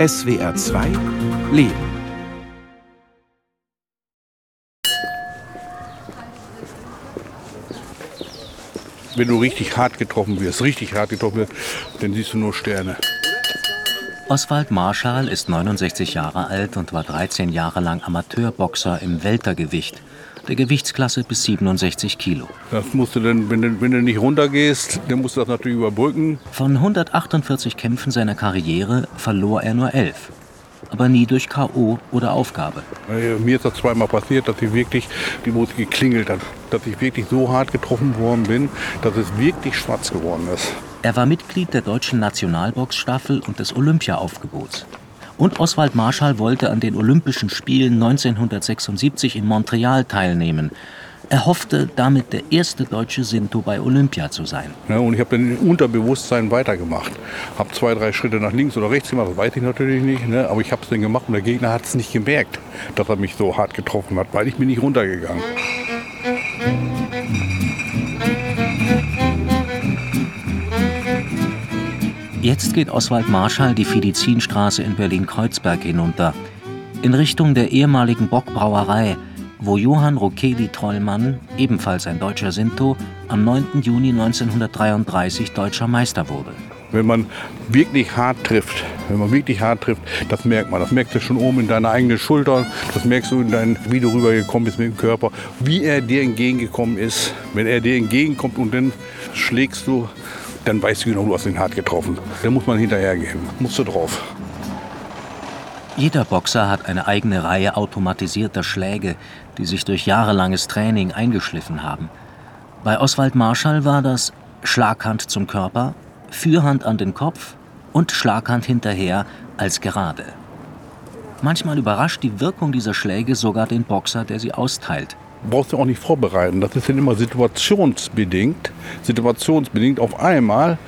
SWR 2 Leben. Wenn du richtig hart getroffen wirst, richtig hart getroffen wirst, dann siehst du nur Sterne. Oswald Marschall ist 69 Jahre alt und war 13 Jahre lang Amateurboxer im Weltergewicht, der Gewichtsklasse bis 67 Kilo. Das musst du dann, wenn du, wenn du nicht runtergehst, dann musst du das natürlich überbrücken. Von 148 Kämpfen seiner Karriere verlor er nur elf. Aber nie durch K.O. oder Aufgabe. Äh, Mir ist das zweimal passiert, dass ich wirklich die Musik geklingelt hat. Dass ich wirklich so hart getroffen worden bin, dass es wirklich schwarz geworden ist. Er war Mitglied der deutschen Nationalboxstaffel und des Olympiaaufgebots. Und Oswald Marschall wollte an den Olympischen Spielen 1976 in Montreal teilnehmen. Er hoffte, damit der erste deutsche Sinto bei Olympia zu sein. Ne, und ich habe dann im Unterbewusstsein weitergemacht. Habe zwei, drei Schritte nach links oder rechts gemacht, das weiß ich natürlich nicht. Ne? Aber ich habe es dann gemacht und der Gegner hat es nicht gemerkt, dass er mich so hart getroffen hat, weil ich bin nicht runtergegangen. Jetzt geht Oswald Marschall die Fidizinstraße in Berlin-Kreuzberg hinunter, in Richtung der ehemaligen Bockbrauerei, wo Johann Rokeli Trollmann, ebenfalls ein deutscher Sinto, am 9. Juni 1933 deutscher Meister wurde. Wenn man wirklich hart trifft, wenn man wirklich hart trifft, das merkt man. Das merkst du schon oben in deiner eigenen Schulter. Das merkst du, in dein, wie du rübergekommen bist mit dem Körper. Wie er dir entgegengekommen ist. Wenn er dir entgegenkommt und dann schlägst du, dann weißt du genau, du hast ihn hart getroffen. Da muss man hinterhergehen. Musst du drauf. Jeder Boxer hat eine eigene Reihe automatisierter Schläge, die sich durch jahrelanges Training eingeschliffen haben. Bei Oswald Marschall war das Schlaghand zum Körper, Fürhand an den Kopf und Schlaghand hinterher als gerade. Manchmal überrascht die Wirkung dieser Schläge sogar den Boxer, der sie austeilt. Brauchst du auch nicht vorbereiten. Das ist dann immer situationsbedingt. Situationsbedingt auf einmal,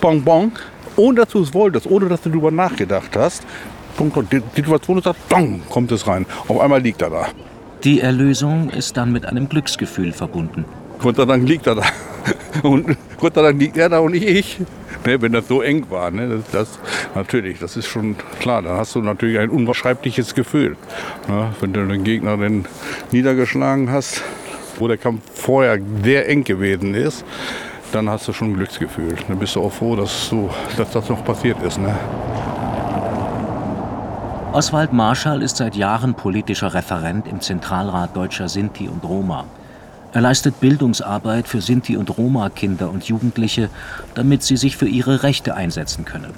bong, bong, ohne dass du es wolltest, ohne dass du darüber nachgedacht hast. Bong, bong, Die Situation ist da, dong, kommt es rein. Auf einmal liegt er da. Die Erlösung ist dann mit einem Glücksgefühl verbunden. Gott sei Dank liegt er da. Und Gott sei Dank liegt er da und nicht ich. Ne, wenn das so eng war, ne, das, natürlich, das ist schon klar. Dann hast du natürlich ein unbeschreibliches Gefühl. Ne, wenn du den Gegner dann niedergeschlagen hast, wo der Kampf vorher sehr eng gewesen ist, dann hast du schon ein Glücksgefühl. Dann bist du auch froh, dass, du, dass das noch passiert ist. Ne? Oswald Marschall ist seit Jahren politischer Referent im Zentralrat deutscher Sinti und Roma. Er leistet Bildungsarbeit für Sinti und Roma-Kinder und Jugendliche, damit sie sich für ihre Rechte einsetzen können.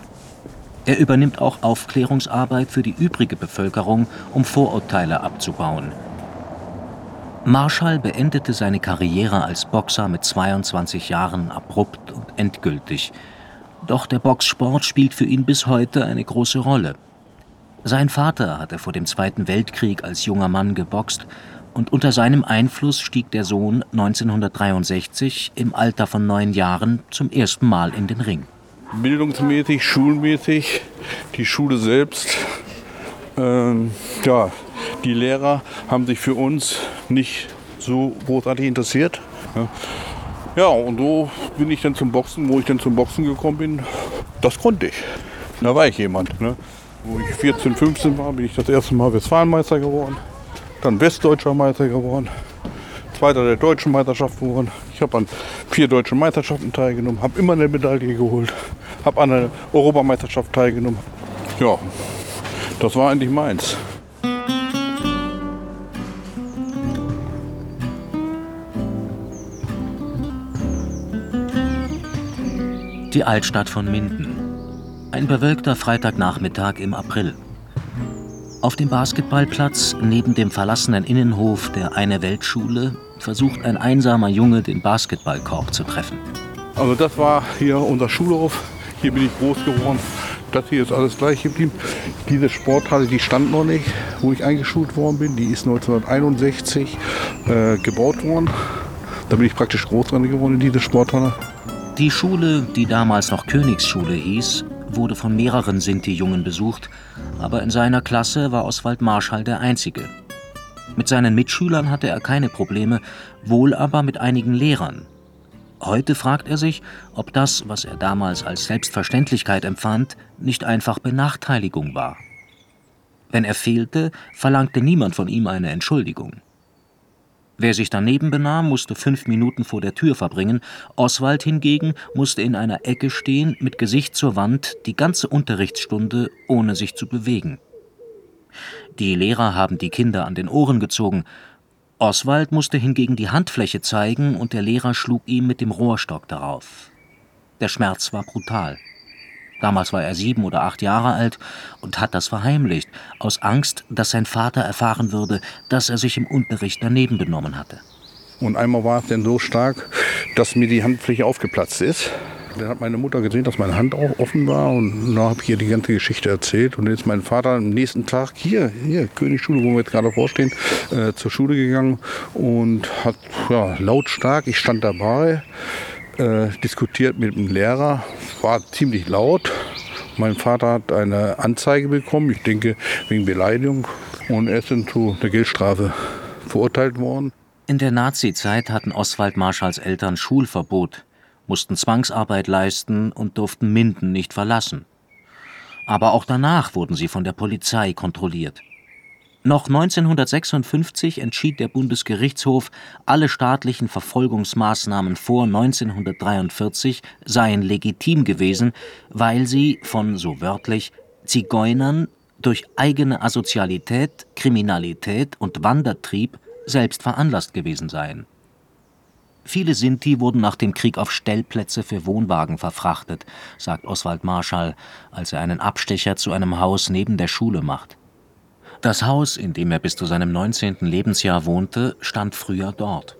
Er übernimmt auch Aufklärungsarbeit für die übrige Bevölkerung, um Vorurteile abzubauen. Marschall beendete seine Karriere als Boxer mit 22 Jahren abrupt und endgültig. Doch der Boxsport spielt für ihn bis heute eine große Rolle. Sein Vater hatte vor dem Zweiten Weltkrieg als junger Mann geboxt und unter seinem Einfluss stieg der Sohn 1963 im Alter von neun Jahren zum ersten Mal in den Ring. Bildungsmäßig, schulmäßig, die Schule selbst. Ähm, ja, die Lehrer haben sich für uns nicht so großartig interessiert. Ja. Ja, und so bin ich dann zum Boxen, wo ich dann zum Boxen gekommen bin, das konnte ich. Da war ich jemand. Ne? Wo ich 14, 15 war, bin ich das erste Mal Westfalenmeister geworden. Dann Westdeutscher Meister geworden. Zweiter der deutschen Meisterschaft geworden. Ich habe an vier deutschen Meisterschaften teilgenommen, habe immer eine Medaille geholt, habe an einer Europameisterschaft teilgenommen. Ja, das war eigentlich meins. Die Altstadt von Minden. Ein bewölkter Freitagnachmittag im April. Auf dem Basketballplatz neben dem verlassenen Innenhof der Eine Weltschule versucht ein einsamer Junge den Basketballkorb zu treffen. Also das war hier unser Schulhof. Hier bin ich groß geworden. Das hier ist alles gleich geblieben. Diese Sporthalle, die stand noch nicht, wo ich eingeschult worden bin. Die ist 1961 äh, gebaut worden. Da bin ich praktisch groß dran geworden in diese Sporthalle. Die Schule, die damals noch Königsschule hieß, wurde von mehreren Sinti-Jungen besucht, aber in seiner Klasse war Oswald Marschall der Einzige. Mit seinen Mitschülern hatte er keine Probleme, wohl aber mit einigen Lehrern. Heute fragt er sich, ob das, was er damals als Selbstverständlichkeit empfand, nicht einfach Benachteiligung war. Wenn er fehlte, verlangte niemand von ihm eine Entschuldigung. Wer sich daneben benahm, musste fünf Minuten vor der Tür verbringen. Oswald hingegen musste in einer Ecke stehen, mit Gesicht zur Wand, die ganze Unterrichtsstunde, ohne sich zu bewegen. Die Lehrer haben die Kinder an den Ohren gezogen. Oswald musste hingegen die Handfläche zeigen und der Lehrer schlug ihm mit dem Rohrstock darauf. Der Schmerz war brutal. Damals war er sieben oder acht Jahre alt und hat das verheimlicht, aus Angst, dass sein Vater erfahren würde, dass er sich im Unterricht daneben benommen hatte. Und einmal war es dann so stark, dass mir die Handfläche aufgeplatzt ist. Dann hat meine Mutter gesehen, dass meine Hand auch offen war und dann habe ich ihr die ganze Geschichte erzählt. Und ist mein Vater am nächsten Tag hier, hier, Königsschule, wo wir jetzt gerade vorstehen, äh, zur Schule gegangen und hat ja, lautstark, ich stand dabei, äh, diskutiert mit dem Lehrer, war ziemlich laut. Mein Vater hat eine Anzeige bekommen, ich denke wegen Beleidigung, und er ist dann zu der Geldstrafe verurteilt worden. In der Nazizeit hatten Oswald Marschalls Eltern Schulverbot mussten Zwangsarbeit leisten und durften Minden nicht verlassen. Aber auch danach wurden sie von der Polizei kontrolliert. Noch 1956 entschied der Bundesgerichtshof, alle staatlichen Verfolgungsmaßnahmen vor 1943 seien legitim gewesen, weil sie von, so wörtlich, Zigeunern durch eigene Asozialität, Kriminalität und Wandertrieb selbst veranlasst gewesen seien. Viele Sinti wurden nach dem Krieg auf Stellplätze für Wohnwagen verfrachtet, sagt Oswald Marschall, als er einen Abstecher zu einem Haus neben der Schule macht. Das Haus, in dem er bis zu seinem 19. Lebensjahr wohnte, stand früher dort.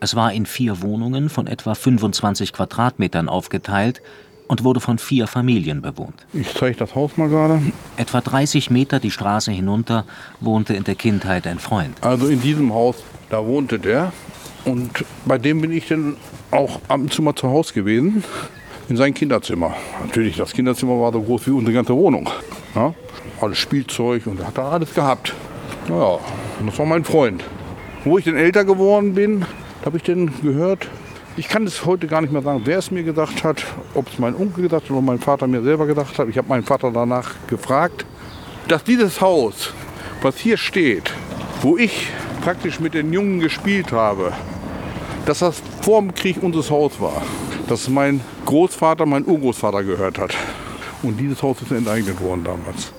Es war in vier Wohnungen von etwa 25 Quadratmetern aufgeteilt und wurde von vier Familien bewohnt. Ich zeige das Haus mal gerade. Etwa 30 Meter die Straße hinunter wohnte in der Kindheit ein Freund. Also in diesem Haus, da wohnte der. Und bei dem bin ich dann auch ab und zu mal zu Hause gewesen, in sein Kinderzimmer. Natürlich, das Kinderzimmer war so groß wie unsere ganze Wohnung. Ja? Alles Spielzeug und hat da alles gehabt. Naja, das war mein Freund. Wo ich dann älter geworden bin, habe ich dann gehört, ich kann es heute gar nicht mehr sagen, wer es mir gesagt hat, ob es mein Onkel gesagt hat oder mein Vater mir selber gedacht hat. Ich habe meinen Vater danach gefragt, dass dieses Haus, was hier steht, wo ich praktisch mit den Jungen gespielt habe, dass das vor dem Krieg unser Haus war. Dass mein Großvater, mein Urgroßvater gehört hat. Und dieses Haus ist enteignet worden damals.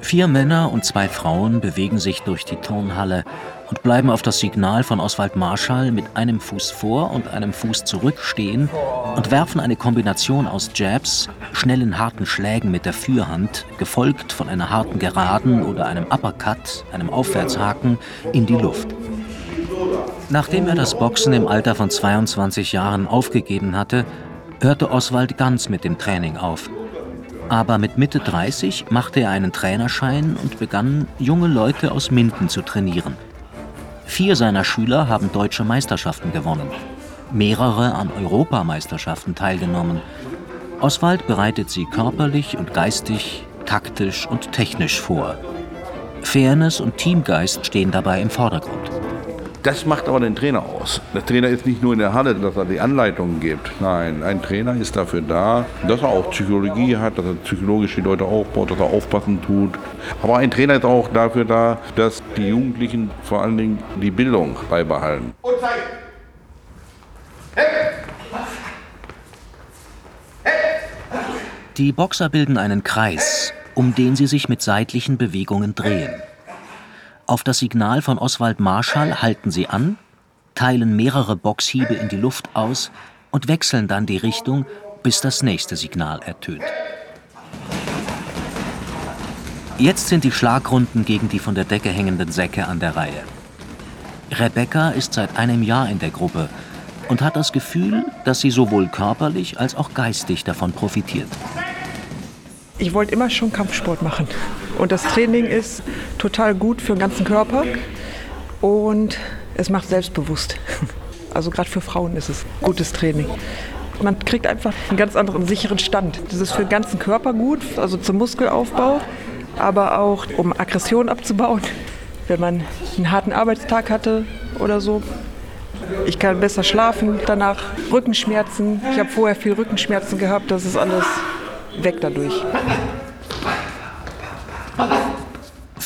Vier Männer und zwei Frauen bewegen sich durch die Turnhalle und bleiben auf das Signal von Oswald Marschall mit einem Fuß vor und einem Fuß zurück stehen und werfen eine Kombination aus Jabs, schnellen harten Schlägen mit der Fürhand, gefolgt von einer harten Geraden oder einem Uppercut, einem Aufwärtshaken, in die Luft. Nachdem er das Boxen im Alter von 22 Jahren aufgegeben hatte, hörte Oswald ganz mit dem Training auf. Aber mit Mitte 30 machte er einen Trainerschein und begann, junge Leute aus Minden zu trainieren. Vier seiner Schüler haben deutsche Meisterschaften gewonnen, mehrere an Europameisterschaften teilgenommen. Oswald bereitet sie körperlich und geistig, taktisch und technisch vor. Fairness und Teamgeist stehen dabei im Vordergrund. Das macht aber den Trainer aus. Der Trainer ist nicht nur in der Halle, dass er die Anleitungen gibt. Nein, ein Trainer ist dafür da, dass er auch Psychologie hat, dass er psychologisch die Leute aufbaut, dass er aufpassen tut. Aber ein Trainer ist auch dafür da, dass die Jugendlichen vor allen Dingen die Bildung beibehalten. Die Boxer bilden einen Kreis, um den sie sich mit seitlichen Bewegungen drehen. Auf das Signal von Oswald Marschall halten sie an, teilen mehrere Boxhiebe in die Luft aus und wechseln dann die Richtung, bis das nächste Signal ertönt. Jetzt sind die Schlagrunden gegen die von der Decke hängenden Säcke an der Reihe. Rebecca ist seit einem Jahr in der Gruppe und hat das Gefühl, dass sie sowohl körperlich als auch geistig davon profitiert. Ich wollte immer schon Kampfsport machen. Und das Training ist total gut für den ganzen Körper und es macht selbstbewusst. Also gerade für Frauen ist es gutes Training. Man kriegt einfach einen ganz anderen sicheren Stand. Das ist für den ganzen Körper gut, also zum Muskelaufbau, aber auch um Aggression abzubauen. Wenn man einen harten Arbeitstag hatte, oder so. Ich kann besser schlafen danach. Rückenschmerzen. Ich habe vorher viel Rückenschmerzen gehabt. Das ist alles weg dadurch.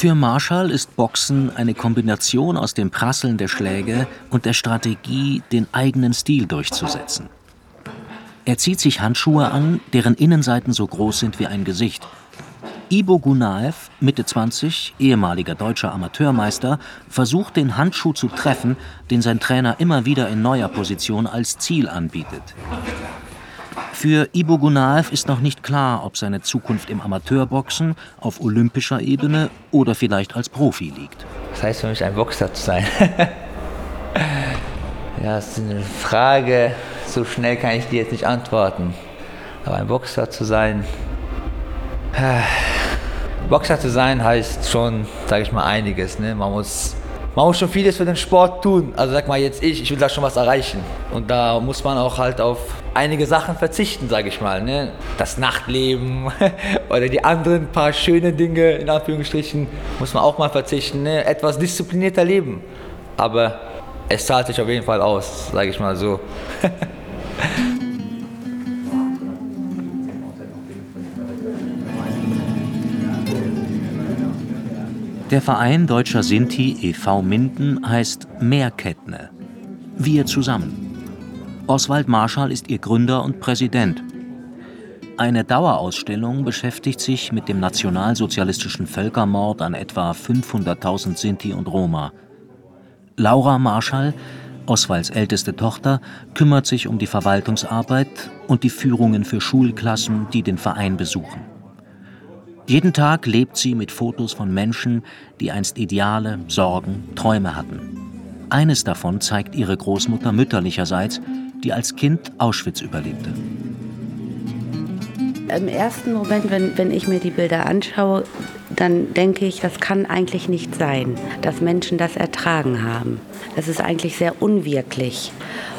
Für Marshall ist Boxen eine Kombination aus dem Prasseln der Schläge und der Strategie, den eigenen Stil durchzusetzen. Er zieht sich Handschuhe an, deren Innenseiten so groß sind wie ein Gesicht. Ibo Gunaev, Mitte 20, ehemaliger deutscher Amateurmeister, versucht den Handschuh zu treffen, den sein Trainer immer wieder in neuer Position als Ziel anbietet. Für Ibo Gunaev ist noch nicht klar, ob seine Zukunft im Amateurboxen auf olympischer Ebene oder vielleicht als Profi liegt. Das heißt für mich, ein Boxer zu sein. ja, das ist eine Frage, so schnell kann ich die jetzt nicht antworten. Aber ein Boxer zu sein. Boxer zu sein heißt schon, sage ich mal, einiges. Ne? Man, muss, man muss schon vieles für den Sport tun. Also sag mal jetzt ich, ich will da schon was erreichen. Und da muss man auch halt auf einige Sachen verzichten, sage ich mal. Ne? Das Nachtleben oder die anderen paar schöne Dinge, in Anführungsstrichen, muss man auch mal verzichten. Ne? Etwas disziplinierter leben. Aber es zahlt sich auf jeden Fall aus, sage ich mal so. Der Verein Deutscher Sinti e.V. Minden heißt Mehrkettne. Wir zusammen. Oswald Marschall ist ihr Gründer und Präsident. Eine Dauerausstellung beschäftigt sich mit dem nationalsozialistischen Völkermord an etwa 500.000 Sinti und Roma. Laura Marschall Oswalds älteste Tochter, kümmert sich um die Verwaltungsarbeit und die Führungen für Schulklassen, die den Verein besuchen. Jeden Tag lebt sie mit Fotos von Menschen, die einst Ideale, Sorgen, Träume hatten. Eines davon zeigt ihre Großmutter mütterlicherseits, die als Kind Auschwitz überlebte. Im ersten Moment, wenn, wenn ich mir die Bilder anschaue, dann denke ich, das kann eigentlich nicht sein, dass Menschen das ertragen haben. Das ist eigentlich sehr unwirklich.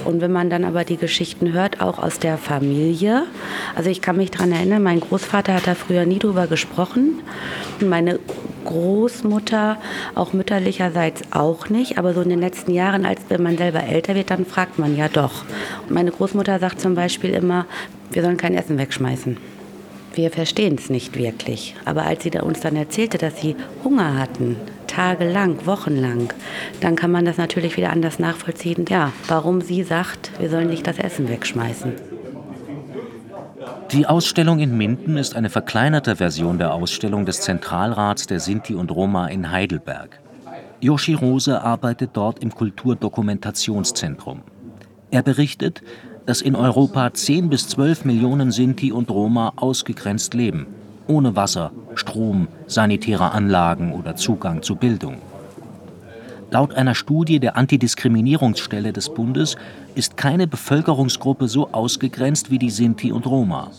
Und wenn man dann aber die Geschichten hört, auch aus der Familie, also ich kann mich daran erinnern, mein Großvater hat da früher nie drüber gesprochen. Meine Großmutter, auch mütterlicherseits auch nicht, aber so in den letzten Jahren, als wenn man selber älter wird, dann fragt man ja doch. Meine Großmutter sagt zum Beispiel immer, wir sollen kein Essen wegschmeißen wir verstehen es nicht wirklich. Aber als sie uns dann erzählte, dass sie Hunger hatten, tagelang, wochenlang, dann kann man das natürlich wieder anders nachvollziehen. Ja, warum sie sagt, wir sollen nicht das Essen wegschmeißen. Die Ausstellung in Minden ist eine verkleinerte Version der Ausstellung des Zentralrats der Sinti und Roma in Heidelberg. Yoshi Rose arbeitet dort im Kulturdokumentationszentrum. Er berichtet, dass in Europa 10 bis 12 Millionen Sinti und Roma ausgegrenzt leben, ohne Wasser, Strom, sanitäre Anlagen oder Zugang zu Bildung. Laut einer Studie der Antidiskriminierungsstelle des Bundes ist keine Bevölkerungsgruppe so ausgegrenzt wie die Sinti und Roma.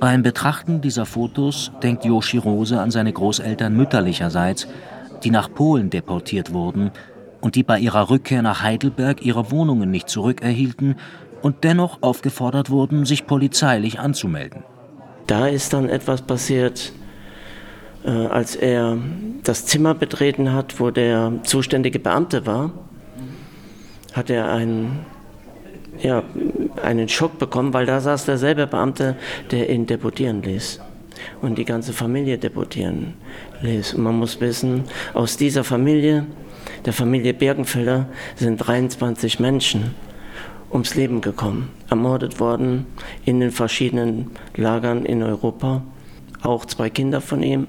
Beim Betrachten dieser Fotos denkt Yoshi Rose an seine Großeltern mütterlicherseits, die nach Polen deportiert wurden und die bei ihrer Rückkehr nach Heidelberg ihre Wohnungen nicht zurückerhielten und dennoch aufgefordert wurden, sich polizeilich anzumelden. Da ist dann etwas passiert, als er das Zimmer betreten hat, wo der zuständige Beamte war, hat er einen, ja, einen Schock bekommen, weil da saß derselbe Beamte, der ihn deportieren ließ und die ganze Familie deportieren ließ. Und man muss wissen, aus dieser Familie der Familie Birkenfelder sind 23 Menschen ums Leben gekommen, ermordet worden in den verschiedenen Lagern in Europa, auch zwei Kinder von ihm.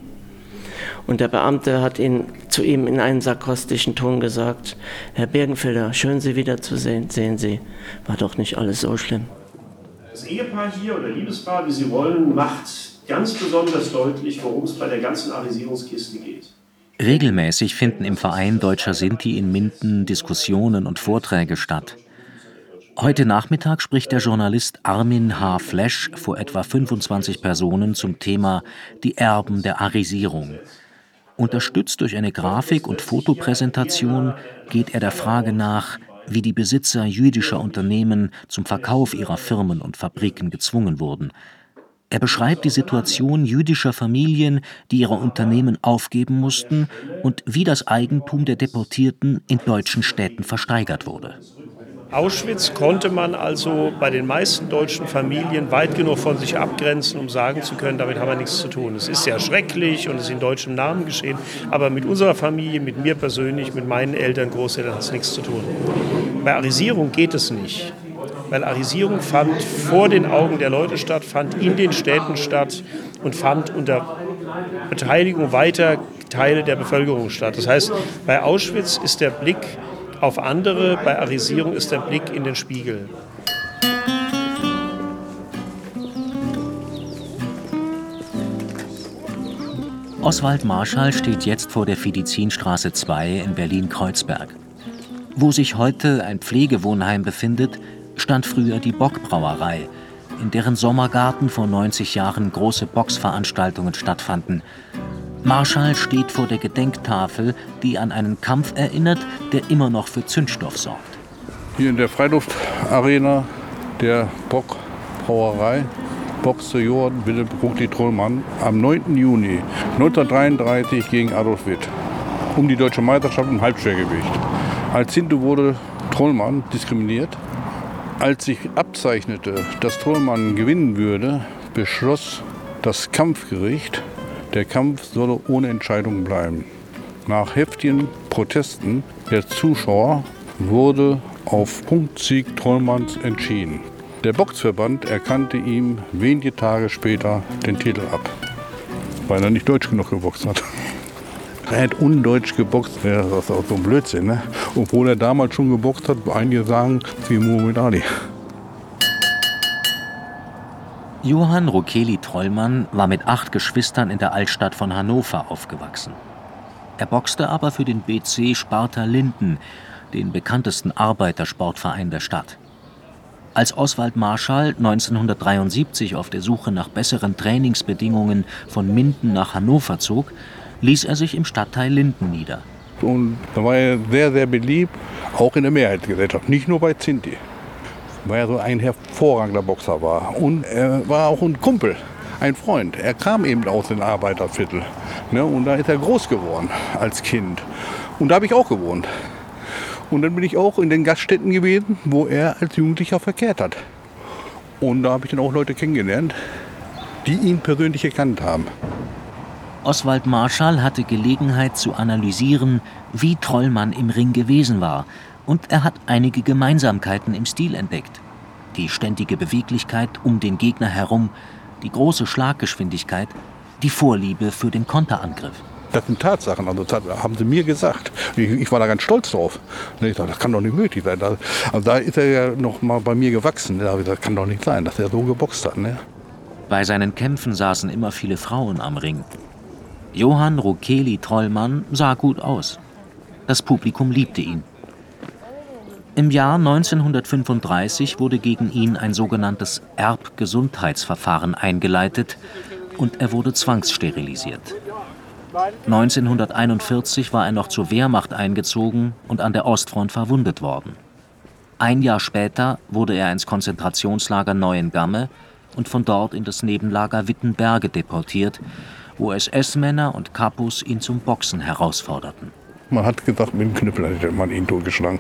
Und der Beamte hat ihn, zu ihm in einem sarkastischen Ton gesagt, Herr Birkenfelder, schön Sie wiederzusehen, sehen Sie, war doch nicht alles so schlimm. Das Ehepaar hier oder Liebespaar, wie Sie wollen, macht ganz besonders deutlich, worum es bei der ganzen Arisierungskiste geht. Regelmäßig finden im Verein Deutscher Sinti in Minden Diskussionen und Vorträge statt. Heute Nachmittag spricht der Journalist Armin H. Flesch vor etwa 25 Personen zum Thema Die Erben der Arisierung. Unterstützt durch eine Grafik- und Fotopräsentation geht er der Frage nach, wie die Besitzer jüdischer Unternehmen zum Verkauf ihrer Firmen und Fabriken gezwungen wurden. Er beschreibt die Situation jüdischer Familien, die ihre Unternehmen aufgeben mussten und wie das Eigentum der Deportierten in deutschen Städten versteigert wurde. Auschwitz konnte man also bei den meisten deutschen Familien weit genug von sich abgrenzen, um sagen zu können, damit haben wir nichts zu tun. Es ist sehr schrecklich und es ist in deutschem Namen geschehen, aber mit unserer Familie, mit mir persönlich, mit meinen Eltern, Großeltern hat es nichts zu tun. Bei Arisierung geht es nicht, weil Arisierung fand vor den Augen der Leute statt, fand in den Städten statt und fand unter Beteiligung weiter Teile der Bevölkerung statt. Das heißt, bei Auschwitz ist der Blick auf andere. Bei Arisierung ist der Blick in den Spiegel. Oswald Marschall steht jetzt vor der Fidizinstraße 2 in Berlin-Kreuzberg. Wo sich heute ein Pflegewohnheim befindet, stand früher die Bockbrauerei, in deren Sommergarten vor 90 Jahren große Boxveranstaltungen stattfanden. Marschall steht vor der Gedenktafel, die an einen Kampf erinnert, der immer noch für Zündstoff sorgt. Hier in der Freiluftarena der Bockbrauerei boxte Johann Wilhelm Ruckli Trollmann am 9. Juni 1933 gegen Adolf Witt um die deutsche Meisterschaft im Halbschwergewicht. Als Hindu wurde Trollmann diskriminiert. Als sich abzeichnete, dass Trollmann gewinnen würde, beschloss das Kampfgericht, der Kampf solle ohne Entscheidung bleiben. Nach heftigen Protesten der Zuschauer wurde auf Punktsieg Trollmanns entschieden. Der Boxverband erkannte ihm wenige Tage später den Titel ab, weil er nicht deutsch genug geboxt hat. Er hat undeutsch geboxt, das ist auch so ein Blödsinn. Ne? Obwohl er damals schon geboxt hat, einige sagen, wie Muhammad Ali. Johann Rokeli Trollmann war mit acht Geschwistern in der Altstadt von Hannover aufgewachsen. Er boxte aber für den BC Sparta Linden, den bekanntesten Arbeitersportverein der Stadt. Als Oswald Marschall 1973 auf der Suche nach besseren Trainingsbedingungen von Minden nach Hannover zog, ließ er sich im Stadtteil Linden nieder. Und da war er sehr, sehr beliebt, auch in der Mehrheitsgesellschaft, nicht nur bei Zinti weil er so ein hervorragender Boxer war. Und er war auch ein Kumpel, ein Freund. Er kam eben aus dem Arbeiterviertel. Ne? Und da ist er groß geworden als Kind. Und da habe ich auch gewohnt. Und dann bin ich auch in den Gaststätten gewesen, wo er als Jugendlicher verkehrt hat. Und da habe ich dann auch Leute kennengelernt, die ihn persönlich erkannt haben. Oswald Marschall hatte Gelegenheit zu analysieren, wie Trollmann im Ring gewesen war und er hat einige Gemeinsamkeiten im Stil entdeckt. Die ständige Beweglichkeit um den Gegner herum, die große Schlaggeschwindigkeit, die Vorliebe für den Konterangriff. Das sind Tatsachen, also das haben sie mir gesagt. Ich, ich war da ganz stolz drauf. Ich dachte, das kann doch nicht möglich sein. Da, also da ist er ja noch mal bei mir gewachsen. Das kann doch nicht sein, dass er so geboxt hat. Ne? Bei seinen Kämpfen saßen immer viele Frauen am Ring. Johann Rukeli Trollmann sah gut aus. Das Publikum liebte ihn. Im Jahr 1935 wurde gegen ihn ein sogenanntes Erbgesundheitsverfahren eingeleitet und er wurde zwangssterilisiert. 1941 war er noch zur Wehrmacht eingezogen und an der Ostfront verwundet worden. Ein Jahr später wurde er ins Konzentrationslager Neuengamme und von dort in das Nebenlager Wittenberge deportiert, wo SS-Männer und Kapus ihn zum Boxen herausforderten. Man hat gesagt, mit dem Knüppel hätte man ihn totgeschlagen.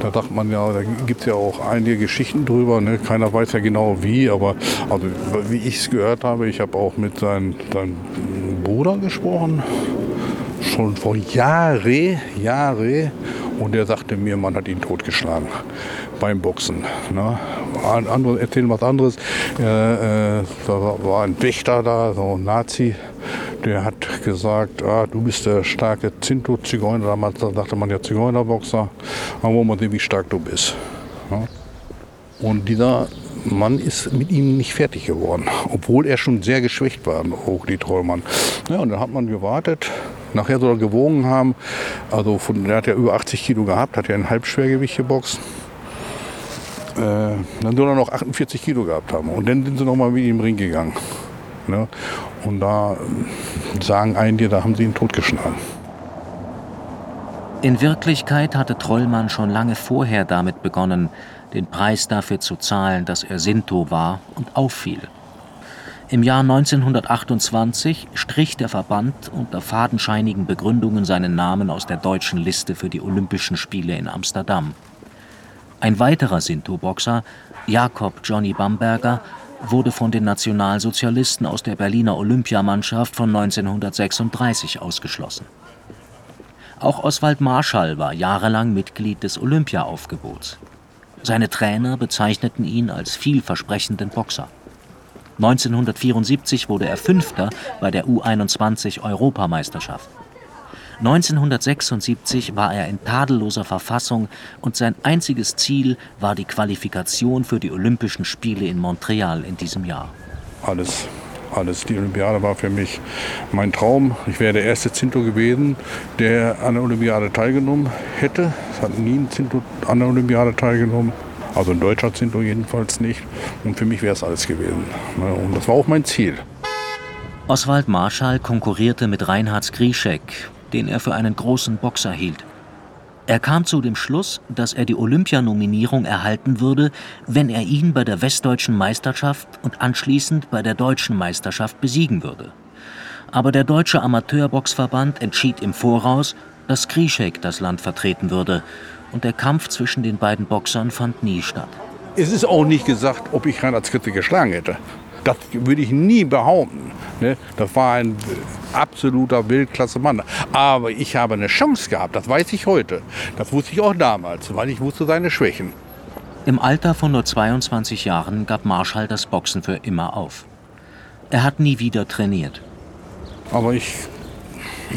Da sagt man ja, da gibt es ja auch einige Geschichten drüber. Ne? Keiner weiß ja genau wie, aber also, wie ich es gehört habe, ich habe auch mit seinem, seinem Bruder gesprochen. Schon vor Jahren, Jahre. Und der sagte mir, man hat ihn totgeschlagen beim Boxen. Ne? Andere erzählen was anderes. Äh, äh, da war ein Wächter da, so ein Nazi der hat gesagt, ah, du bist der starke Zinto-Zigeuner. Damals dachte man ja Zigeunerboxer. Aber wollen wir sehen, wie stark du bist. Ja. Und dieser Mann ist mit ihm nicht fertig geworden, obwohl er schon sehr geschwächt war, die Trollmann. Ja, und dann hat man gewartet. Nachher soll er gewogen haben. Also von, der hat ja über 80 Kilo gehabt, hat ja ein Halbschwergewicht geboxt. Äh, dann soll er noch 48 Kilo gehabt haben. Und dann sind sie nochmal mit ihm im Ring gegangen. Ne? Und da sagen einige, da haben sie ihn totgeschlagen. In Wirklichkeit hatte Trollmann schon lange vorher damit begonnen, den Preis dafür zu zahlen, dass er Sinto war und auffiel. Im Jahr 1928 strich der Verband unter fadenscheinigen Begründungen seinen Namen aus der deutschen Liste für die Olympischen Spiele in Amsterdam. Ein weiterer Sinto-Boxer, Jakob Johnny Bamberger, wurde von den Nationalsozialisten aus der Berliner Olympiamannschaft von 1936 ausgeschlossen. Auch Oswald Marschall war jahrelang Mitglied des Olympiaaufgebots. Seine Trainer bezeichneten ihn als vielversprechenden Boxer. 1974 wurde er Fünfter bei der U21-Europameisterschaft. 1976 war er in tadelloser Verfassung und sein einziges Ziel war die Qualifikation für die Olympischen Spiele in Montreal in diesem Jahr. Alles, alles. Die Olympiade war für mich mein Traum. Ich wäre der erste Zinto gewesen, der an der Olympiade teilgenommen hätte. Es hat nie ein Zinto an der Olympiade teilgenommen. Also ein deutscher Zinto jedenfalls nicht. Und für mich wäre es alles gewesen. Ne, und das war auch mein Ziel. Oswald Marschall konkurrierte mit Reinhard Skrischek, den er für einen großen Boxer hielt. Er kam zu dem Schluss, dass er die Olympianominierung erhalten würde, wenn er ihn bei der Westdeutschen Meisterschaft und anschließend bei der Deutschen Meisterschaft besiegen würde. Aber der Deutsche Amateurboxverband entschied im Voraus, dass Krischek das Land vertreten würde, und der Kampf zwischen den beiden Boxern fand nie statt. Es ist auch nicht gesagt, ob ich Reinhard Skritte geschlagen hätte. Das würde ich nie behaupten. Ne? Das war ein absoluter Weltklasse-Mann. Aber ich habe eine Chance gehabt, das weiß ich heute. Das wusste ich auch damals, weil ich wusste seine Schwächen. Im Alter von nur 22 Jahren gab Marschall das Boxen für immer auf. Er hat nie wieder trainiert. Aber ich,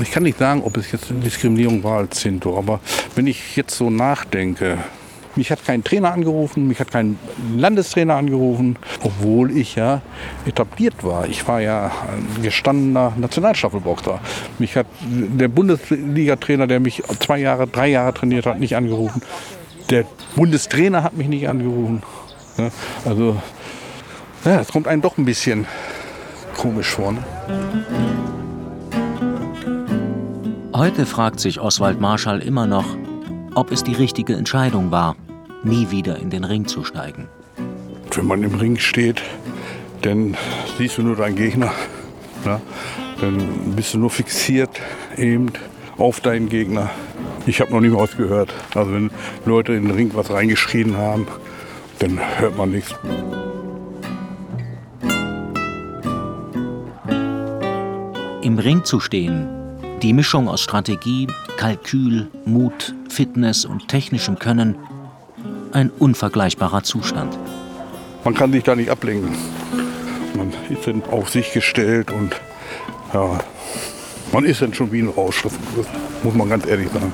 ich kann nicht sagen, ob es jetzt eine Diskriminierung war als Zinto. Aber wenn ich jetzt so nachdenke, mich hat kein Trainer angerufen, mich hat kein Landestrainer angerufen, obwohl ich ja etabliert war. Ich war ja ein gestandener Nationalstaffelboxer. Mich hat der Bundesliga-Trainer, der mich zwei Jahre, drei Jahre trainiert hat, nicht angerufen. Der Bundestrainer hat mich nicht angerufen. Also, ja, es kommt einem doch ein bisschen komisch vor. Ne? Heute fragt sich Oswald Marschall immer noch, ob es die richtige Entscheidung war, nie wieder in den Ring zu steigen. Wenn man im Ring steht, dann siehst du nur deinen Gegner. Ja? Dann bist du nur fixiert eben auf deinen Gegner. Ich habe noch nie was gehört. Also wenn Leute in den Ring was reingeschrien haben, dann hört man nichts. Im Ring zu stehen, die Mischung aus Strategie, Kalkül, Mut, Fitness und technischem Können, ein unvergleichbarer Zustand. Man kann sich da nicht ablenken. Man ist dann auf sich gestellt und ja, man ist dann schon wie ein Rauschschrift, muss man ganz ehrlich sagen.